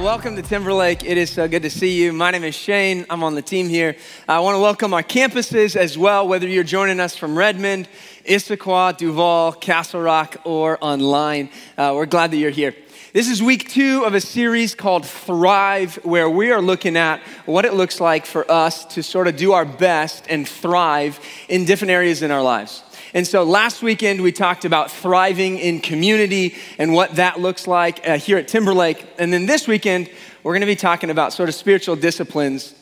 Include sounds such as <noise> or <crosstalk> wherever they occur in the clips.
Welcome to Timberlake. It is so good to see you. My name is Shane. I'm on the team here. I want to welcome our campuses as well, whether you're joining us from Redmond, Issaquah, Duvall, Castle Rock, or online. Uh, we're glad that you're here. This is week two of a series called Thrive, where we are looking at what it looks like for us to sort of do our best and thrive in different areas in our lives. And so last weekend we talked about thriving in community and what that looks like uh, here at Timberlake. And then this weekend we're going to be talking about sort of spiritual disciplines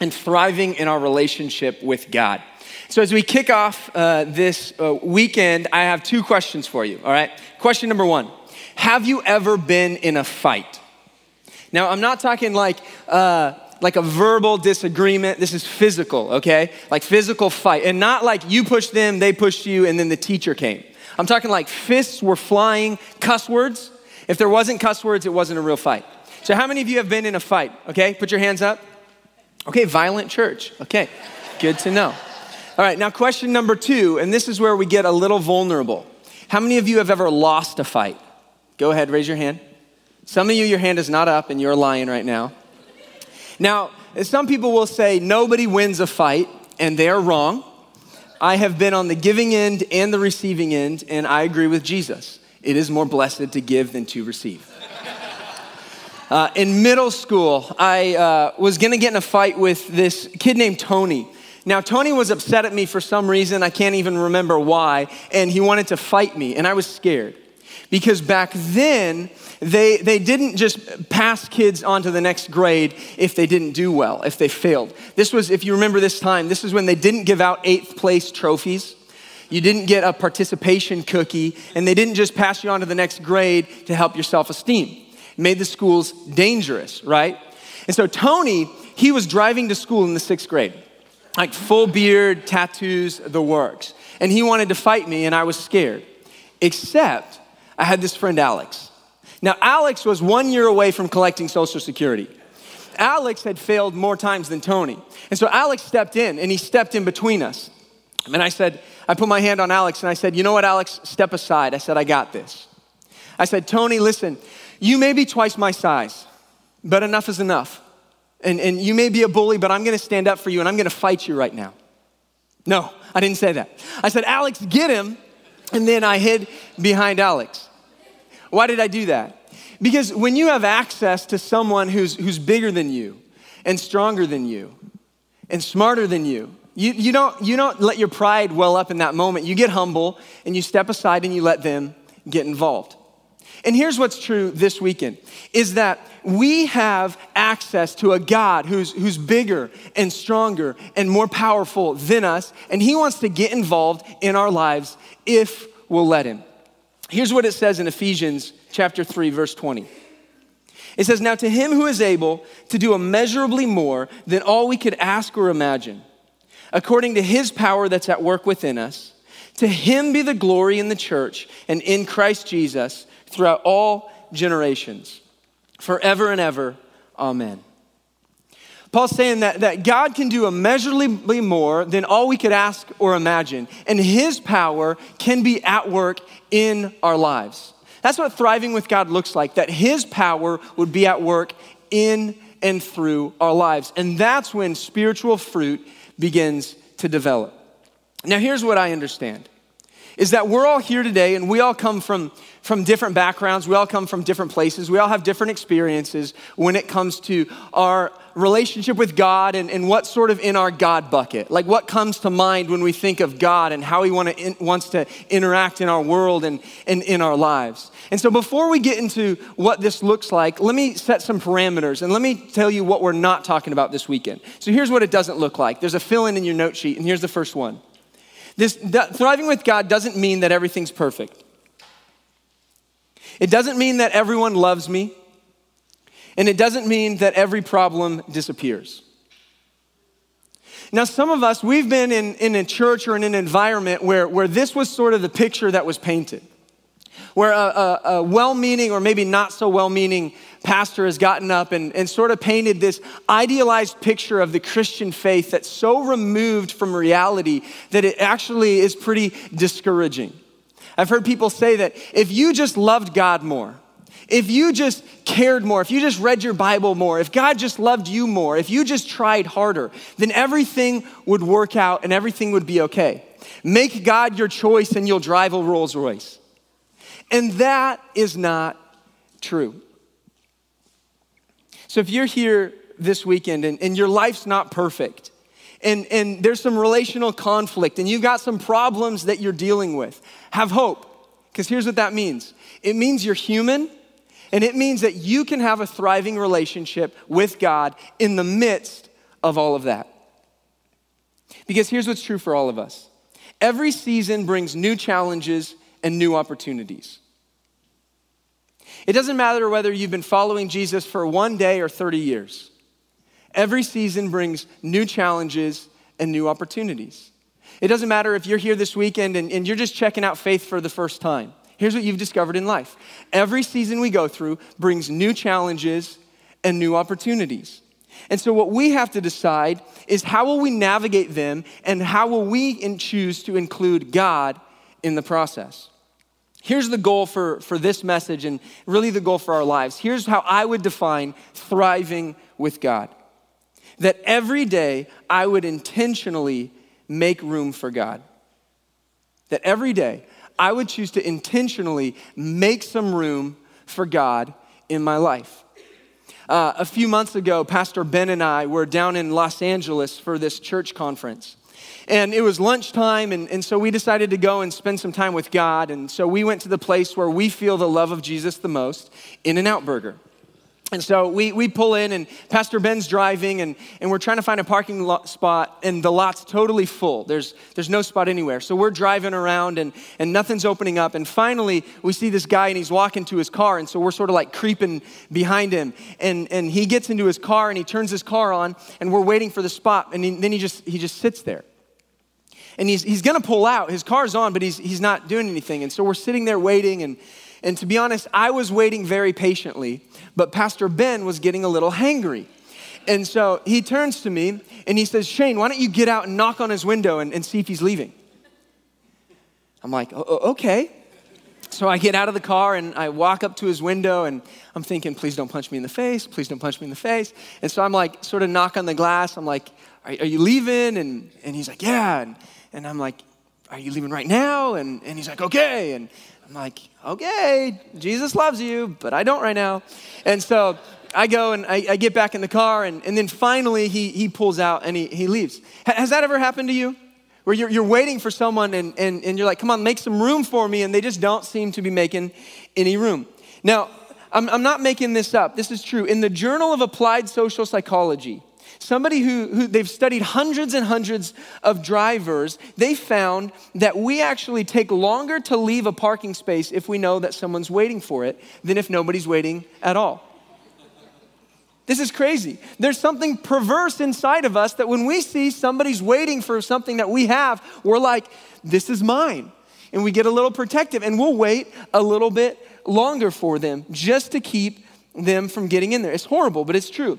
and thriving in our relationship with God. So as we kick off uh, this uh, weekend, I have two questions for you. All right. Question number one: Have you ever been in a fight? Now I'm not talking like uh, like a verbal disagreement. This is physical, okay? Like physical fight. And not like you pushed them, they pushed you, and then the teacher came. I'm talking like fists were flying, cuss words. If there wasn't cuss words, it wasn't a real fight. So, how many of you have been in a fight? Okay, put your hands up. Okay, violent church. Okay, good to know. All right, now question number two, and this is where we get a little vulnerable. How many of you have ever lost a fight? Go ahead, raise your hand. Some of you, your hand is not up and you're lying right now. Now, some people will say nobody wins a fight, and they're wrong. I have been on the giving end and the receiving end, and I agree with Jesus. It is more blessed to give than to receive. Uh, in middle school, I uh, was gonna get in a fight with this kid named Tony. Now, Tony was upset at me for some reason, I can't even remember why, and he wanted to fight me, and I was scared. Because back then, they, they didn't just pass kids on to the next grade if they didn't do well, if they failed. This was, if you remember this time, this is when they didn't give out eighth place trophies. You didn't get a participation cookie, and they didn't just pass you on to the next grade to help your self esteem. Made the schools dangerous, right? And so Tony, he was driving to school in the sixth grade, like full beard, tattoos, the works. And he wanted to fight me, and I was scared. Except I had this friend, Alex. Now, Alex was one year away from collecting Social Security. Alex had failed more times than Tony. And so Alex stepped in and he stepped in between us. And I said, I put my hand on Alex and I said, You know what, Alex? Step aside. I said, I got this. I said, Tony, listen, you may be twice my size, but enough is enough. And, and you may be a bully, but I'm gonna stand up for you and I'm gonna fight you right now. No, I didn't say that. I said, Alex, get him. And then I hid behind Alex. Why did I do that? Because when you have access to someone who's, who's bigger than you and stronger than you and smarter than you, you, you, don't, you don't let your pride well up in that moment. You get humble and you step aside and you let them get involved. And here's what's true this weekend is that we have access to a God who's, who's bigger and stronger and more powerful than us, and He wants to get involved in our lives if we'll let Him. Here's what it says in Ephesians chapter 3 verse 20. It says, "Now to him who is able to do immeasurably more than all we could ask or imagine, according to his power that's at work within us, to him be the glory in the church and in Christ Jesus throughout all generations, forever and ever. Amen." Paul's saying that, that God can do immeasurably more than all we could ask or imagine, and His power can be at work in our lives. That's what thriving with God looks like, that His power would be at work in and through our lives. And that's when spiritual fruit begins to develop. Now, here's what I understand is that we're all here today and we all come from, from different backgrounds, we all come from different places, we all have different experiences when it comes to our relationship with God and, and what's sort of in our God bucket. Like what comes to mind when we think of God and how He want to wants to interact in our world and, and in our lives. And so before we get into what this looks like, let me set some parameters and let me tell you what we're not talking about this weekend. So here's what it doesn't look like. There's a fill in in your note sheet, and here's the first one. This thriving with God doesn't mean that everything's perfect. It doesn't mean that everyone loves me, and it doesn't mean that every problem disappears. Now, some of us, we've been in, in a church or in an environment where, where this was sort of the picture that was painted, where a, a, a well meaning or maybe not so well meaning pastor has gotten up and, and sort of painted this idealized picture of the Christian faith that's so removed from reality that it actually is pretty discouraging. I've heard people say that if you just loved God more, if you just cared more, if you just read your Bible more, if God just loved you more, if you just tried harder, then everything would work out and everything would be okay. Make God your choice and you'll drive a Rolls Royce. And that is not true. So if you're here this weekend and, and your life's not perfect, and, and there's some relational conflict, and you've got some problems that you're dealing with, have hope. Because here's what that means it means you're human, and it means that you can have a thriving relationship with God in the midst of all of that. Because here's what's true for all of us every season brings new challenges and new opportunities. It doesn't matter whether you've been following Jesus for one day or 30 years. Every season brings new challenges and new opportunities. It doesn't matter if you're here this weekend and, and, you're just checking out faith for the first time. Here's what you've discovered in life every season we go through brings new challenges and new opportunities. And so, what we have to decide is how will we navigate them and how will we choose to include God in the process? Here's the goal for, for this message and really the goal for our lives. Here's how I would define thriving with God that every day I would intentionally make room for God. That every day I would choose to intentionally make some room for God in my life. Uh, a few months ago, Pastor Ben and I were down in Los Angeles for this church conference. And it was lunchtime, and, and so we decided to go and spend some time with God. And so we went to the place where we feel the love of Jesus the most In N Out Burger. And so we, we pull in, and Pastor Ben's driving, and, and we're trying to find a parking lot spot, and the lot's totally full. There's, there's no spot anywhere. So we're driving around, and, and nothing's opening up. And finally, we see this guy, and he's walking to his car. And so we're sort of like creeping behind him. And, and he gets into his car, and he turns his car on, and we're waiting for the spot. And he, then he just, he just sits there and he's, he's gonna pull out. His car's on, but he's, he's not doing anything. And so we're sitting there waiting. And, and to be honest, I was waiting very patiently, but Pastor Ben was getting a little hangry. And so he turns to me and he says, Shane, why don't you get out and knock on his window and, and see if he's leaving? I'm like, okay. So I get out of the car and I walk up to his window and I'm thinking, please don't punch me in the face. Please don't punch me in the face. And so I'm like, sort of knock on the glass. I'm like, are, are you leaving? And, and he's like, yeah. And, and I'm like, Are you leaving right now? And, and he's like, Okay. And I'm like, Okay, Jesus loves you, but I don't right now. And so I go and I, I get back in the car, and, and then finally he, he pulls out and he, he leaves. Has that ever happened to you? Where you're, you're waiting for someone and, and, and you're like, come on, make some room for me, and they just don't seem to be making any room. Now, I'm, I'm not making this up. This is true. In the Journal of Applied Social Psychology, somebody who, who they've studied hundreds and hundreds of drivers, they found that we actually take longer to leave a parking space if we know that someone's waiting for it than if nobody's waiting at all. This is crazy. There's something perverse inside of us that when we see somebody's waiting for something that we have, we're like, this is mine. And we get a little protective and we'll wait a little bit longer for them just to keep them from getting in there. It's horrible, but it's true.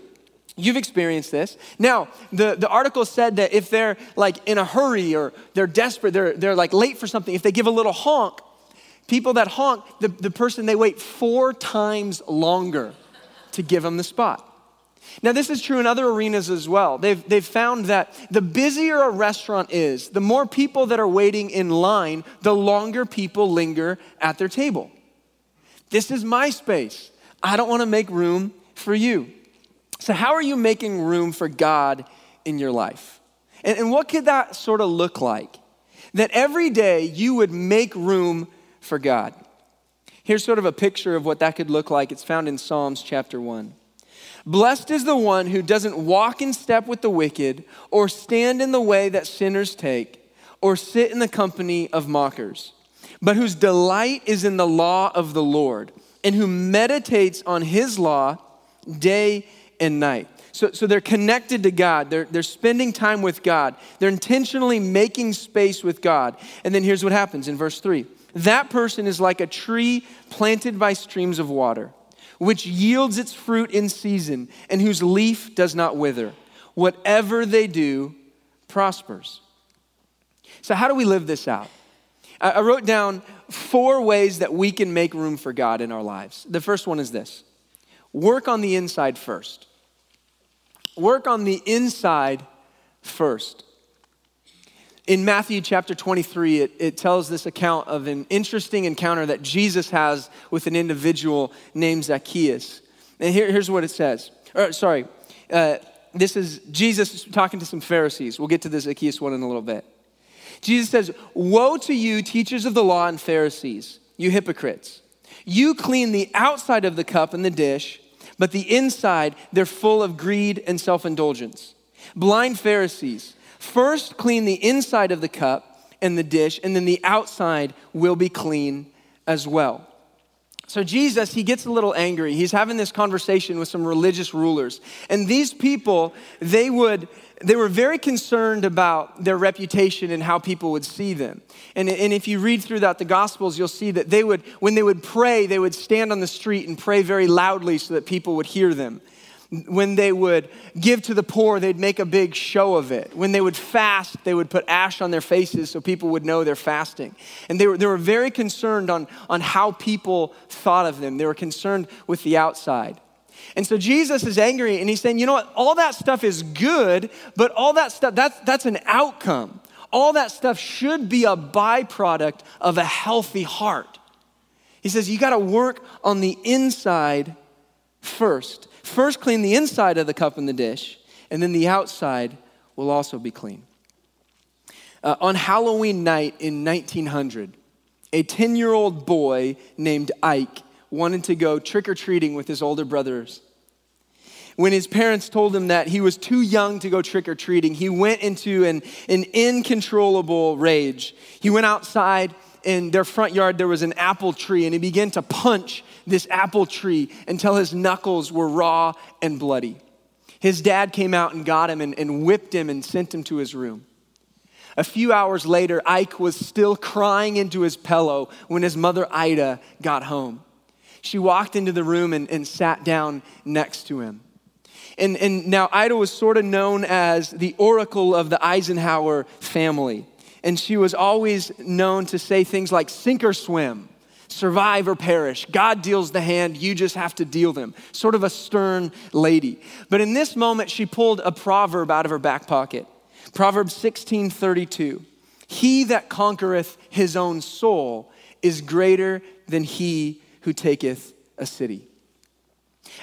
You've experienced this. Now, the, the article said that if they're like in a hurry or they're desperate, they're, they're like late for something, if they give a little honk, people that honk, the, the person, they wait four times longer to give them the spot. Now, this is true in other arenas as well. They've, they've found that the busier a restaurant is, the more people that are waiting in line, the longer people linger at their table. This is my space. I don't want to make room for you. So, how are you making room for God in your life? And, and what could that sort of look like? That every day you would make room for God. Here's sort of a picture of what that could look like. It's found in Psalms chapter 1. Blessed is the one who doesn't walk in step with the wicked, or stand in the way that sinners take, or sit in the company of mockers, but whose delight is in the law of the Lord and who meditates on his law day and night. So, so they're connected to God. They're, they're spending time with God. They're intentionally making space with God. And then here's what happens in verse 3 that person is like a tree planted by streams of water, which yields its fruit in season and whose leaf does not wither. Whatever they do prospers. So, how do we live this out? I wrote down four ways that we can make room for God in our lives. The first one is this work on the inside first. Work on the inside first. In Matthew chapter 23, it, it tells this account of an interesting encounter that Jesus has with an individual named Zacchaeus. And here, here's what it says. Or, sorry, uh, this is Jesus talking to some Pharisees. We'll get to the Zacchaeus one in a little bit. Jesus says, Woe to you, teachers of the law and Pharisees, you hypocrites! You clean the outside of the cup and the dish, but the inside, they're full of greed and self indulgence. Blind Pharisees, First, clean the inside of the cup and the dish, and then the outside will be clean as well. So, Jesus, he gets a little angry. He's having this conversation with some religious rulers. And these people, they would, they were very concerned about their reputation and how people would see them. And, and if you read throughout the Gospels, you'll see that they would, when they would pray, they would stand on the street and pray very loudly so that people would hear them. When they would give to the poor, they'd make a big show of it. When they would fast, they would put ash on their faces so people would know they're fasting. And they were, they were very concerned on, on how people thought of them, they were concerned with the outside. And so Jesus is angry and he's saying, you know what, all that stuff is good, but all that stuff, that's, that's an outcome. All that stuff should be a byproduct of a healthy heart. He says, you got to work on the inside first. First, clean the inside of the cup and the dish, and then the outside will also be clean. Uh, on Halloween night in 1900, a 10 year old boy named Ike wanted to go trick or treating with his older brothers. When his parents told him that he was too young to go trick or treating, he went into an, an incontrollable rage. He went outside in their front yard, there was an apple tree, and he began to punch this apple tree until his knuckles were raw and bloody. His dad came out and got him and, and whipped him and sent him to his room. A few hours later, Ike was still crying into his pillow when his mother, Ida, got home. She walked into the room and, and sat down next to him. And, and now, Ida was sort of known as the oracle of the Eisenhower family. And she was always known to say things like, sink or swim survive or perish. God deals the hand, you just have to deal them. Sort of a stern lady. But in this moment, she pulled a proverb out of her back pocket. Proverbs 16 32. He that conquereth his own soul is greater than he who taketh a city.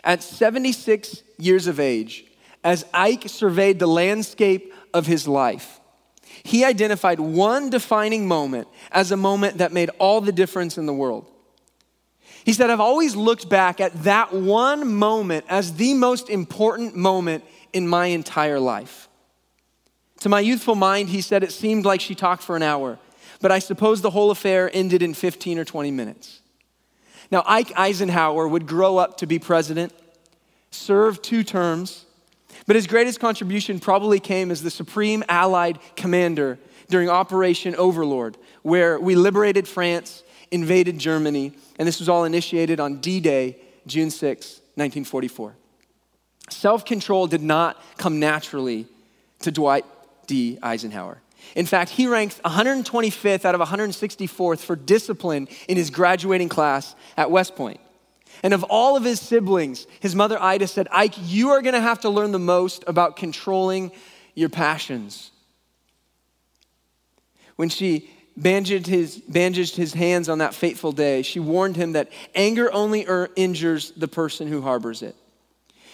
At 76 years of age, as Ike surveyed the landscape of his life, he identified one defining moment as a moment that made all the difference in the world. He said, I've always looked back at that one moment as the most important moment in my entire life. To my youthful mind, he said it seemed like she talked for an hour, but I suppose the whole affair ended in 15 or 20 minutes. Now, Ike Eisenhower would grow up to be president, serve two terms, but his greatest contribution probably came as the supreme Allied commander during Operation Overlord, where we liberated France, invaded Germany, and this was all initiated on D Day, June 6, 1944. Self control did not come naturally to Dwight D. Eisenhower. In fact, he ranked 125th out of 164th for discipline in his graduating class at West Point. And of all of his siblings, his mother Ida said, Ike, you are going to have to learn the most about controlling your passions. When she bandaged his, bandaged his hands on that fateful day, she warned him that anger only er, injures the person who harbors it.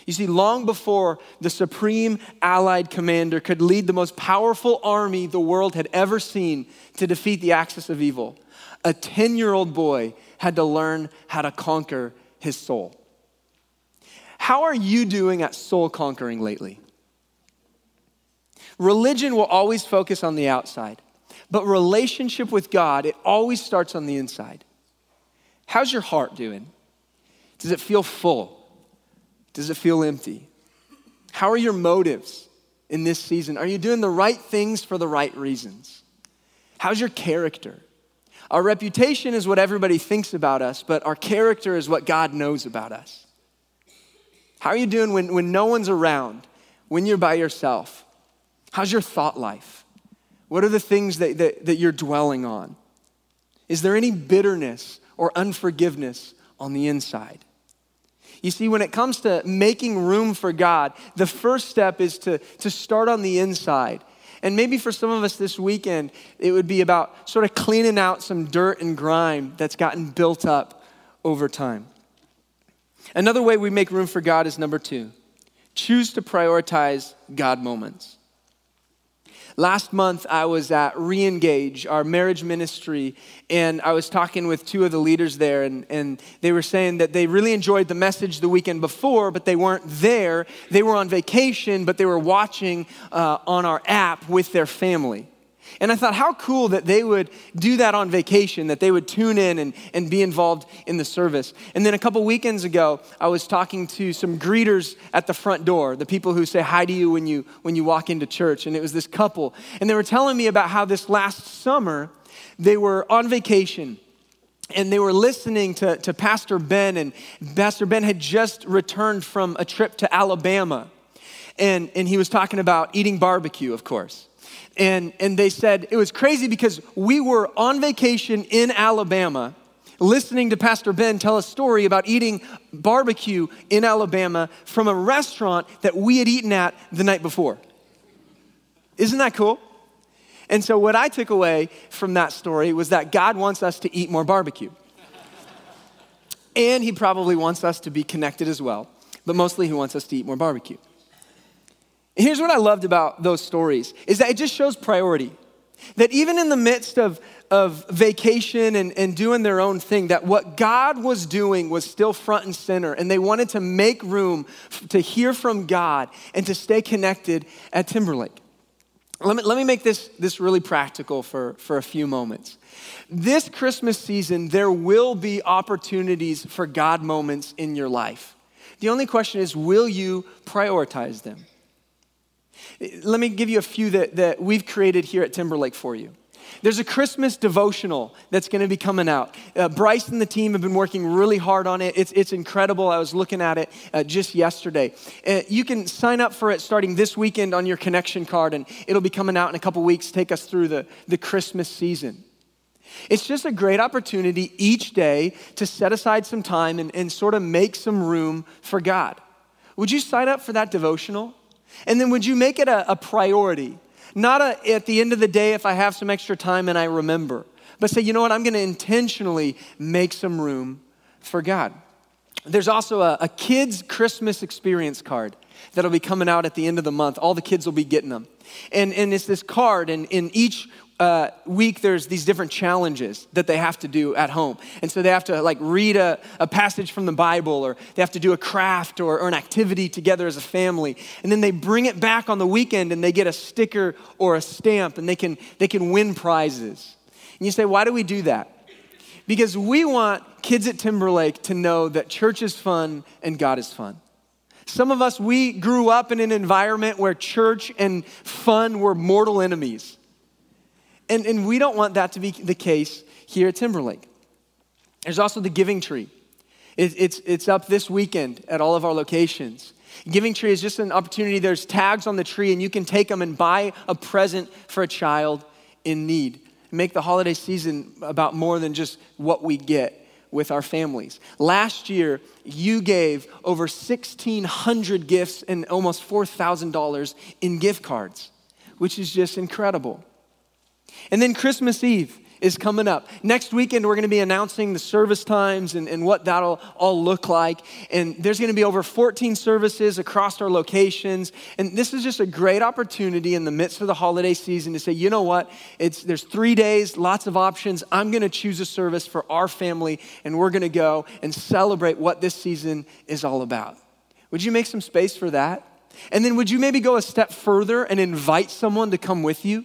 You see, long before the supreme Allied commander could lead the most powerful army the world had ever seen to defeat the axis of evil, a 10 year old boy had to learn how to conquer his soul. How are you doing at soul conquering lately? Religion will always focus on the outside, but relationship with God, it always starts on the inside. How's your heart doing? Does it feel full? Does it feel empty? How are your motives in this season? Are you doing the right things for the right reasons? How's your character? Our reputation is what everybody thinks about us, but our character is what God knows about us. How are you doing when, when no one's around, when you're by yourself? How's your thought life? What are the things that, that, that you're dwelling on? Is there any bitterness or unforgiveness on the inside? You see, when it comes to making room for God, the first step is to, to start on the inside. And maybe for some of us this weekend, it would be about sort of cleaning out some dirt and grime that's gotten built up over time. Another way we make room for God is number two choose to prioritize God moments. Last month, I was at Reengage, our marriage ministry, and I was talking with two of the leaders there, and, and they were saying that they really enjoyed the message the weekend before, but they weren't there. They were on vacation, but they were watching uh, on our app with their family. And I thought, how cool that they would do that on vacation, that they would tune in and, and be involved in the service. And then a couple weekends ago, I was talking to some greeters at the front door, the people who say hi to you when you, when you walk into church. And it was this couple. And they were telling me about how this last summer, they were on vacation and they were listening to, to Pastor Ben, and Pastor Ben had just returned from a trip to Alabama. And, and he was talking about eating barbecue, of course and, and they said it was crazy because we were on vacation in Alabama listening to Pastor Ben tell a story about eating barbecue in Alabama from a restaurant that we had eaten at the night before. Isn't that cool? And so, what I took away from that story was that God wants us to eat more barbecue. and He probably wants us to be connected as well, but mostly He wants us to eat more barbecue. Here's what I loved about those stories is that it just shows priority. That even in the midst of, of vacation and, and doing their own thing, that what God was doing was still front and center. And they wanted to make room to hear from God and to stay connected at Timberlake. Let me, let me make this, this really practical for, for a few moments. This Christmas season, there will be opportunities for God moments in your life. The only question is, will you prioritize them? Let me give you a few that, that we've created here at Timberlake for you. There's a Christmas devotional that's going to be coming out. Uh, Bryce and the team have been working really hard on it. It's, it's incredible. I was looking at it uh, just yesterday. Uh, you can sign up for it starting this weekend on your connection card, and it'll be coming out in a couple weeks, take us through the, the Christmas season. It's just a great opportunity each day to set aside some time and, and sort of make some room for God. Would you sign up for that devotional? And then would you make it a, a priority? Not a, at the end of the day, if I have some extra time and I remember, but say, you know what, I'm gonna intentionally make some room for God. There's also a, a kids' Christmas experience card that'll be coming out at the end of the month. All the kids will be getting them. And, and it's this card, and in each uh, week there's these different challenges that they have to do at home. And so they have to like read a, a passage from the bible or they have to do a craft or, or, an activity together as a family. And then they bring it back on the weekend and they get a sticker or a stamp and they can they can win prizes. And you say why do we do that? Because we want kids at timberlake to know that church is fun and god is fun. Some of us we grew up in an environment where church and fun were mortal enemies and, and we don't want that to be the case here at Timberlake. There's also the Giving Tree. It, it's, it's up this weekend at all of our locations. Giving Tree is just an opportunity. There's tags on the tree, and you can take them and buy a present for a child in need. Make the holiday season about more than just what we get with our families. Last year, you gave over 1,600 gifts and almost $4,000 in gift cards, which is just incredible. And then Christmas Eve is coming up. Next weekend, we're going to be announcing the service times and, and what that'll all look like. And there's going to be over 14 services across our locations. And this is just a great opportunity in the midst of the holiday season to say, you know what? It's, there's three days, lots of options. I'm going to choose a service for our family, and we're going to go and celebrate what this season is all about. Would you make some space for that? And then would you maybe go a step further and invite someone to come with you?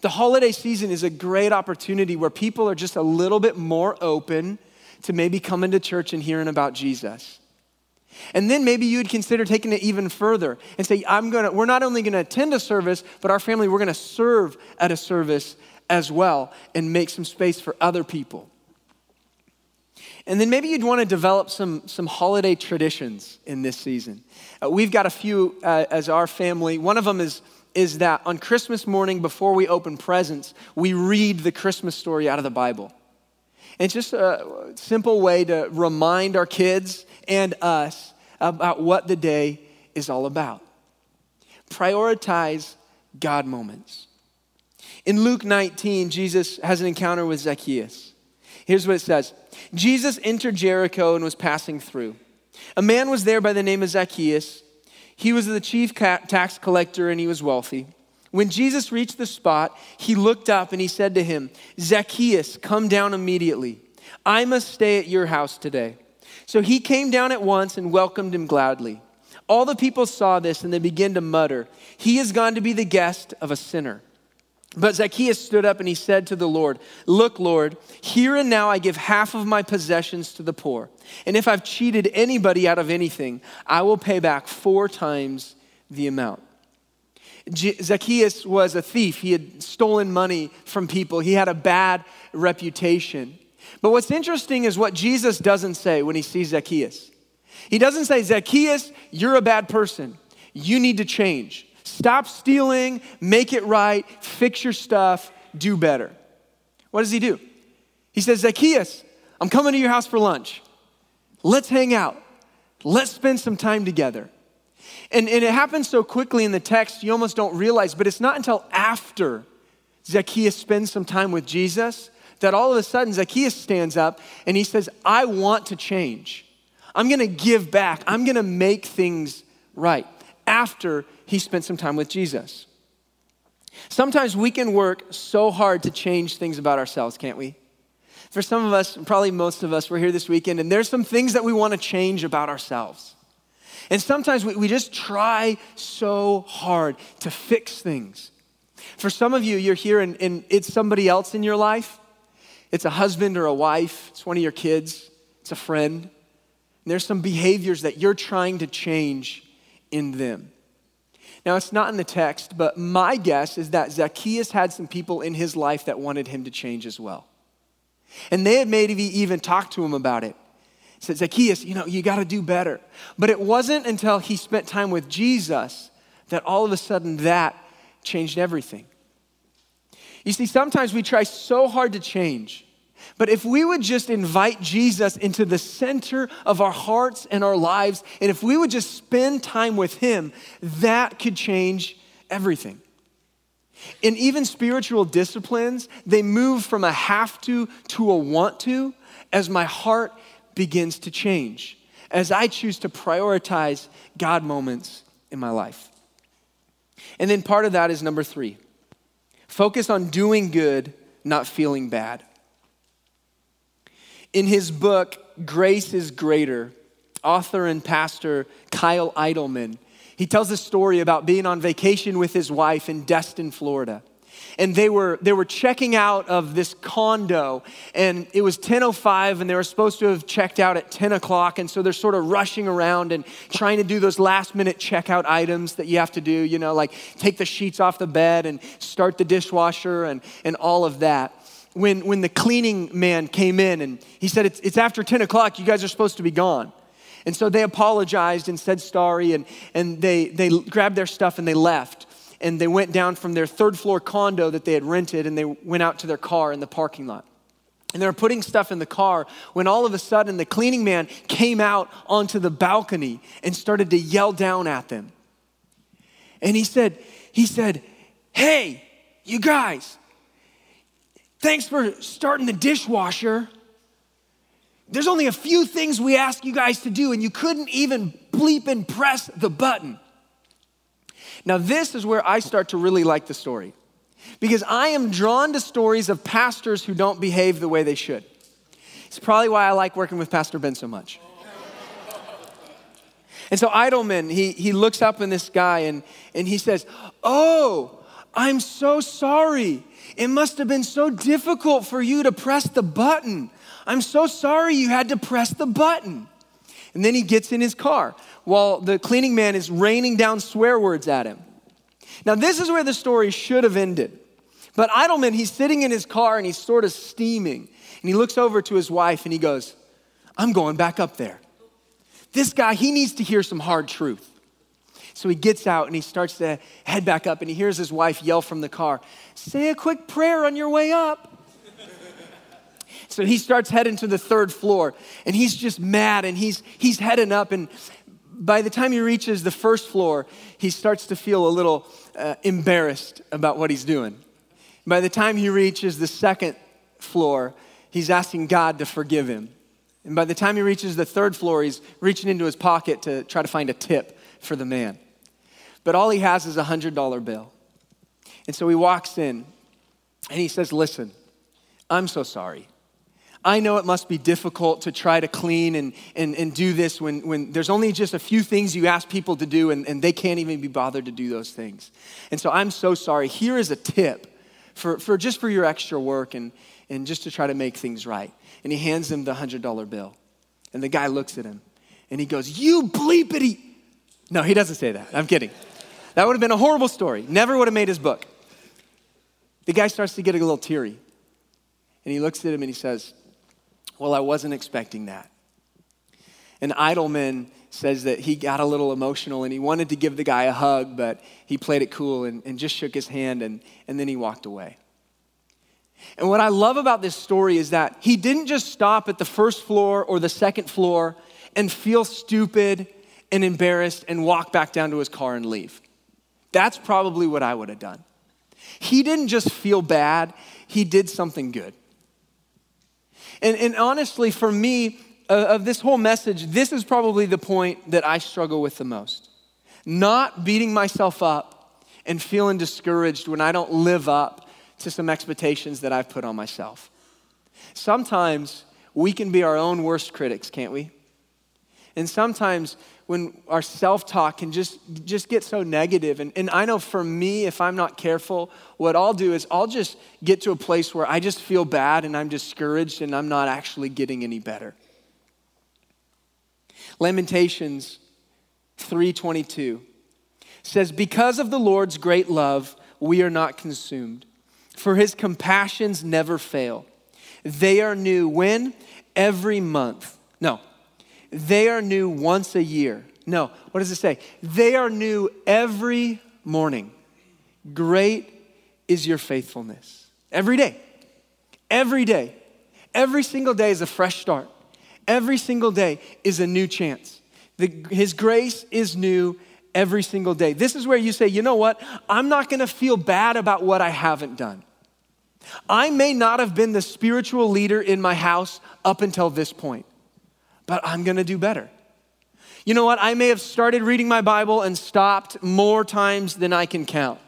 The holiday season is a great opportunity where people are just a little bit more open to maybe coming to church and hearing about Jesus. And then maybe you'd consider taking it even further and say, I'm gonna, we're not only gonna attend a service, but our family, we're gonna serve at a service as well and make some space for other people. And then maybe you'd want to develop some, some holiday traditions in this season. Uh, we've got a few uh, as our family. One of them is, is that on Christmas morning, before we open presents, we read the Christmas story out of the Bible. And it's just a simple way to remind our kids and us about what the day is all about. Prioritize God moments. In Luke 19, Jesus has an encounter with Zacchaeus. Here's what it says Jesus entered Jericho and was passing through. A man was there by the name of Zacchaeus. He was the chief tax collector and he was wealthy. When Jesus reached the spot, he looked up and he said to him, Zacchaeus, come down immediately. I must stay at your house today. So he came down at once and welcomed him gladly. All the people saw this and they began to mutter, He has gone to be the guest of a sinner. But Zacchaeus stood up and he said to the Lord, Look, Lord, here and now I give half of my possessions to the poor. And if I've cheated anybody out of anything, I will pay back four times the amount. Zacchaeus was a thief. He had stolen money from people, he had a bad reputation. But what's interesting is what Jesus doesn't say when he sees Zacchaeus. He doesn't say, Zacchaeus, you're a bad person. You need to change. Stop stealing, make it right, fix your stuff, do better. What does he do? He says, Zacchaeus, I'm coming to your house for lunch. Let's hang out. Let's spend some time together. And, and it happens so quickly in the text, you almost don't realize, but it's not until after Zacchaeus spends some time with Jesus that all of a sudden Zacchaeus stands up and he says, I want to change. I'm gonna give back. I'm gonna make things right after he spent some time with Jesus. Sometimes we can work so hard to change things about ourselves, can't we? For some of us, probably most of us, we're here this weekend, and there's some things that we want to change about ourselves. And sometimes we, we just try so hard to fix things. For some of you, you're here and, and it's somebody else in your life. It's a husband or a wife, it's one of your kids, it's a friend. And there's some behaviors that you're trying to change in them. Now, it's not in the text, but my guess is that Zacchaeus had some people in his life that wanted him to change as well. And they had maybe even talked to him about it. Said, Zacchaeus, you know, you got to do better. But it wasn't until he spent time with Jesus that all of a sudden that changed everything. You see, sometimes we try so hard to change but if we would just invite Jesus into the center of our hearts and our lives, and if we would just spend time with Him, that could change everything. And even spiritual disciplines, they move from a have to to a want to as my heart begins to change, as I choose to prioritize God moments in my life. And then part of that is number three focus on doing good, not feeling bad. In his book, Grace is Greater, author and pastor Kyle Idleman, he tells a story about being on vacation with his wife in Destin, Florida. And they were, they were checking out of this condo, and it was 10.05, and they were supposed to have checked out at 10 o'clock. And so they're sort of rushing around and trying to do those last minute checkout items that you have to do, you know, like take the sheets off the bed and start the dishwasher and, and all of that when, when the cleaning man came in and he said, it's, it's after 10 o'clock, you guys are supposed to be gone. And so they apologized and said sorry, and, and they, they grabbed their stuff and they left. And they went down from their third floor condo that they had rented and they went out to their car in the parking lot. And they were putting stuff in the car when all of a sudden the cleaning man came out onto the balcony and started to yell down at them. And he said, he said, Hey, you guys, Thanks for starting the dishwasher. There's only a few things we ask you guys to do, and you couldn't even bleep and press the button. Now, this is where I start to really like the story because I am drawn to stories of pastors who don't behave the way they should. It's probably why I like working with Pastor Ben so much. And so Idleman, he, he looks up in this guy and, and he says, Oh, I'm so sorry. It must have been so difficult for you to press the button. I'm so sorry you had to press the button. And then he gets in his car while the cleaning man is raining down swear words at him. Now, this is where the story should have ended. But Idleman, he's sitting in his car and he's sort of steaming. And he looks over to his wife and he goes, I'm going back up there. This guy, he needs to hear some hard truth. So he gets out and he starts to head back up and he hears his wife yell from the car, Say a quick prayer on your way up. <laughs> so he starts heading to the third floor and he's just mad and he's, he's heading up. And by the time he reaches the first floor, he starts to feel a little uh, embarrassed about what he's doing. By the time he reaches the second floor, he's asking God to forgive him. And by the time he reaches the third floor, he's reaching into his pocket to try to find a tip for the man. But all he has is a $100 bill. And so he walks in and he says, Listen, I'm so sorry. I know it must be difficult to try to clean and, and, and do this when, when there's only just a few things you ask people to do and, and they can't even be bothered to do those things. And so I'm so sorry. Here is a tip for, for just for your extra work and, and just to try to make things right. And he hands him the $100 bill. And the guy looks at him and he goes, You bleepity. No, he doesn't say that. I'm kidding. That would have been a horrible story. Never would have made his book. The guy starts to get a little teary. And he looks at him and he says, Well, I wasn't expecting that. And Idleman says that he got a little emotional and he wanted to give the guy a hug, but he played it cool and, and just shook his hand and, and then he walked away. And what I love about this story is that he didn't just stop at the first floor or the second floor and feel stupid and embarrassed and walk back down to his car and leave. That's probably what I would have done. He didn't just feel bad, he did something good. And, and honestly, for me, uh, of this whole message, this is probably the point that I struggle with the most. Not beating myself up and feeling discouraged when I don't live up to some expectations that I've put on myself. Sometimes we can be our own worst critics, can't we? And sometimes when our self-talk can just, just get so. And, and I know for me, if I'm not careful, what I'll do is I'll just get to a place where I just feel bad and I'm discouraged and I'm not actually getting any better. Lamentations 3:22 says because of the Lord's great love we are not consumed for his compassions never fail. They are new when? Every month. No. They are new once a year. No. What does it say? They are new every morning. Great is your faithfulness. Every day. Every day. Every single day is a fresh start. Every single day is a new chance. The, his grace is new every single day. This is where you say, you know what? I'm not going to feel bad about what I haven't done. I may not have been the spiritual leader in my house up until this point, but I'm gonna do better. You know what? I may have started reading my Bible and stopped more times than I can count.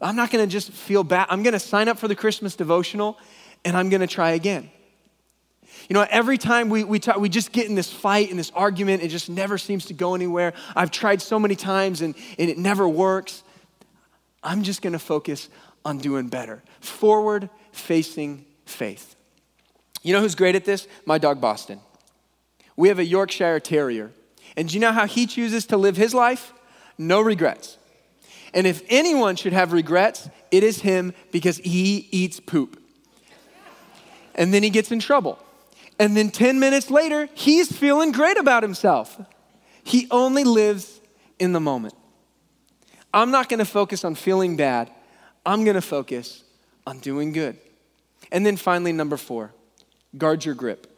I'm not gonna just feel bad. I'm gonna sign up for the Christmas devotional and I'm gonna try again. You know, every time we, we, talk, we just get in this fight and this argument, it just never seems to go anywhere. I've tried so many times and, and it never works. I'm just gonna focus on doing better. Forward facing faith. You know who's great at this? My dog Boston. We have a Yorkshire Terrier. And do you know how he chooses to live his life? No regrets. And if anyone should have regrets, it is him because he eats poop. And then he gets in trouble. And then 10 minutes later, he's feeling great about himself. He only lives in the moment. I'm not gonna focus on feeling bad. I'm gonna focus on doing good. And then finally, number four, guard your grip.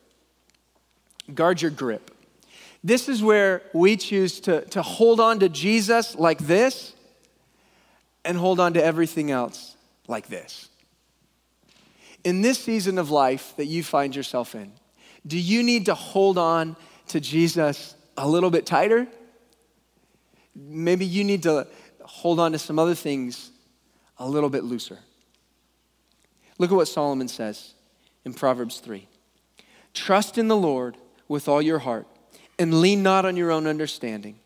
Guard your grip. This is where we choose to, to hold on to Jesus like this and hold on to everything else like this. In this season of life that you find yourself in, do you need to hold on to Jesus a little bit tighter? Maybe you need to hold on to some other things a little bit looser. Look at what Solomon says in Proverbs 3 Trust in the Lord with all your heart and lean not on your own understanding.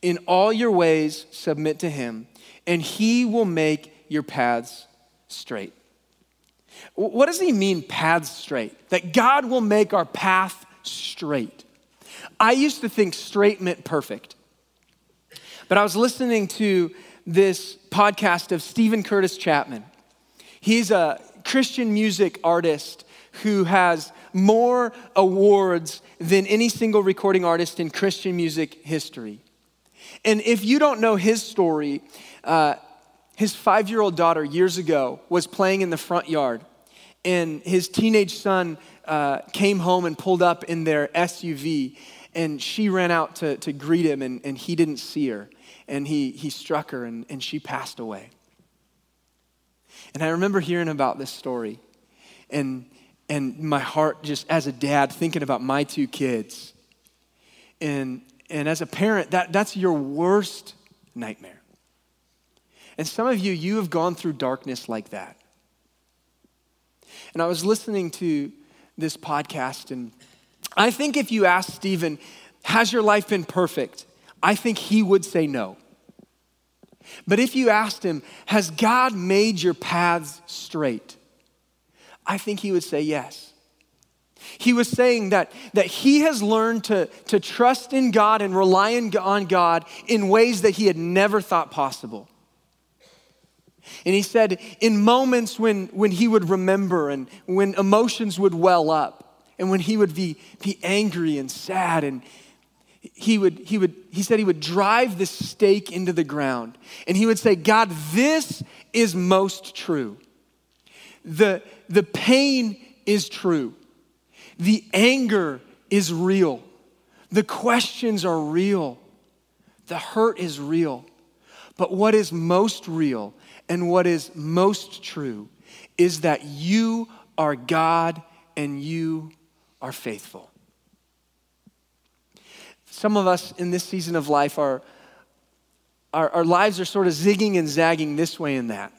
In all your ways, submit to him, and he will make your paths straight. What does he mean, paths straight? That God will make our path straight. I used to think straight meant perfect. But I was listening to this podcast of Steven Curtis Chapman. He's a Christian music artist who has more awards than any single recording artist in Christian music history. And if you don't know his story, uh, his five year old daughter years ago was playing in the front yard, and his teenage son uh, came home and pulled up in their SUV, and she ran out to, to greet him, and, and he didn't see her. And he, he struck her, and, and she passed away. And I remember hearing about this story, and, and my heart just as a dad thinking about my two kids. And, and as a parent, that, that's your worst nightmare. And some of you, you have gone through darkness like that. And I was listening to this podcast, and I think if you asked Steven, Has your life been perfect? I think he would say no. But if you asked him, Has God made your paths straight? I think he would say yes. He was saying that, that he has learned to, to trust in God and rely on God in ways that he had never thought possible. And he said, in moments when, when he would remember and when emotions would well up, and when he would be, be angry and sad, and he would, he would, he said he would drive the stake into the ground. And he would say, God, this is most true. The, the pain is true. The anger is real. The questions are real. The hurt is real. But what is most real and what is most true is that you are God and you are faithful. Some of us in this season of life are, our, our lives are sort of zigging and zagging this way and that.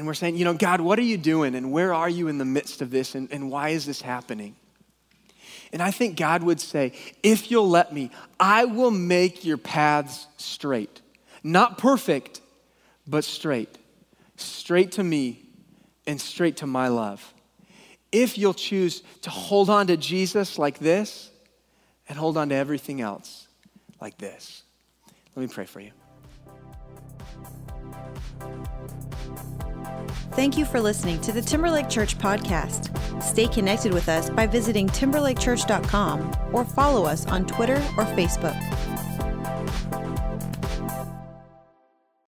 And we're saying, you know, God, what are you doing? And where are you in the midst of this? And, and why is this happening? And I think God would say, if you'll let me, I will make your paths straight. Not perfect, but straight. Straight to me and straight to my love. If you'll choose to hold on to Jesus like this and hold on to everything else like this. Let me pray for you. Thank you for listening to the Timberlake Church podcast. Stay connected with us by visiting timberlakechurch.com or follow us on Twitter or Facebook.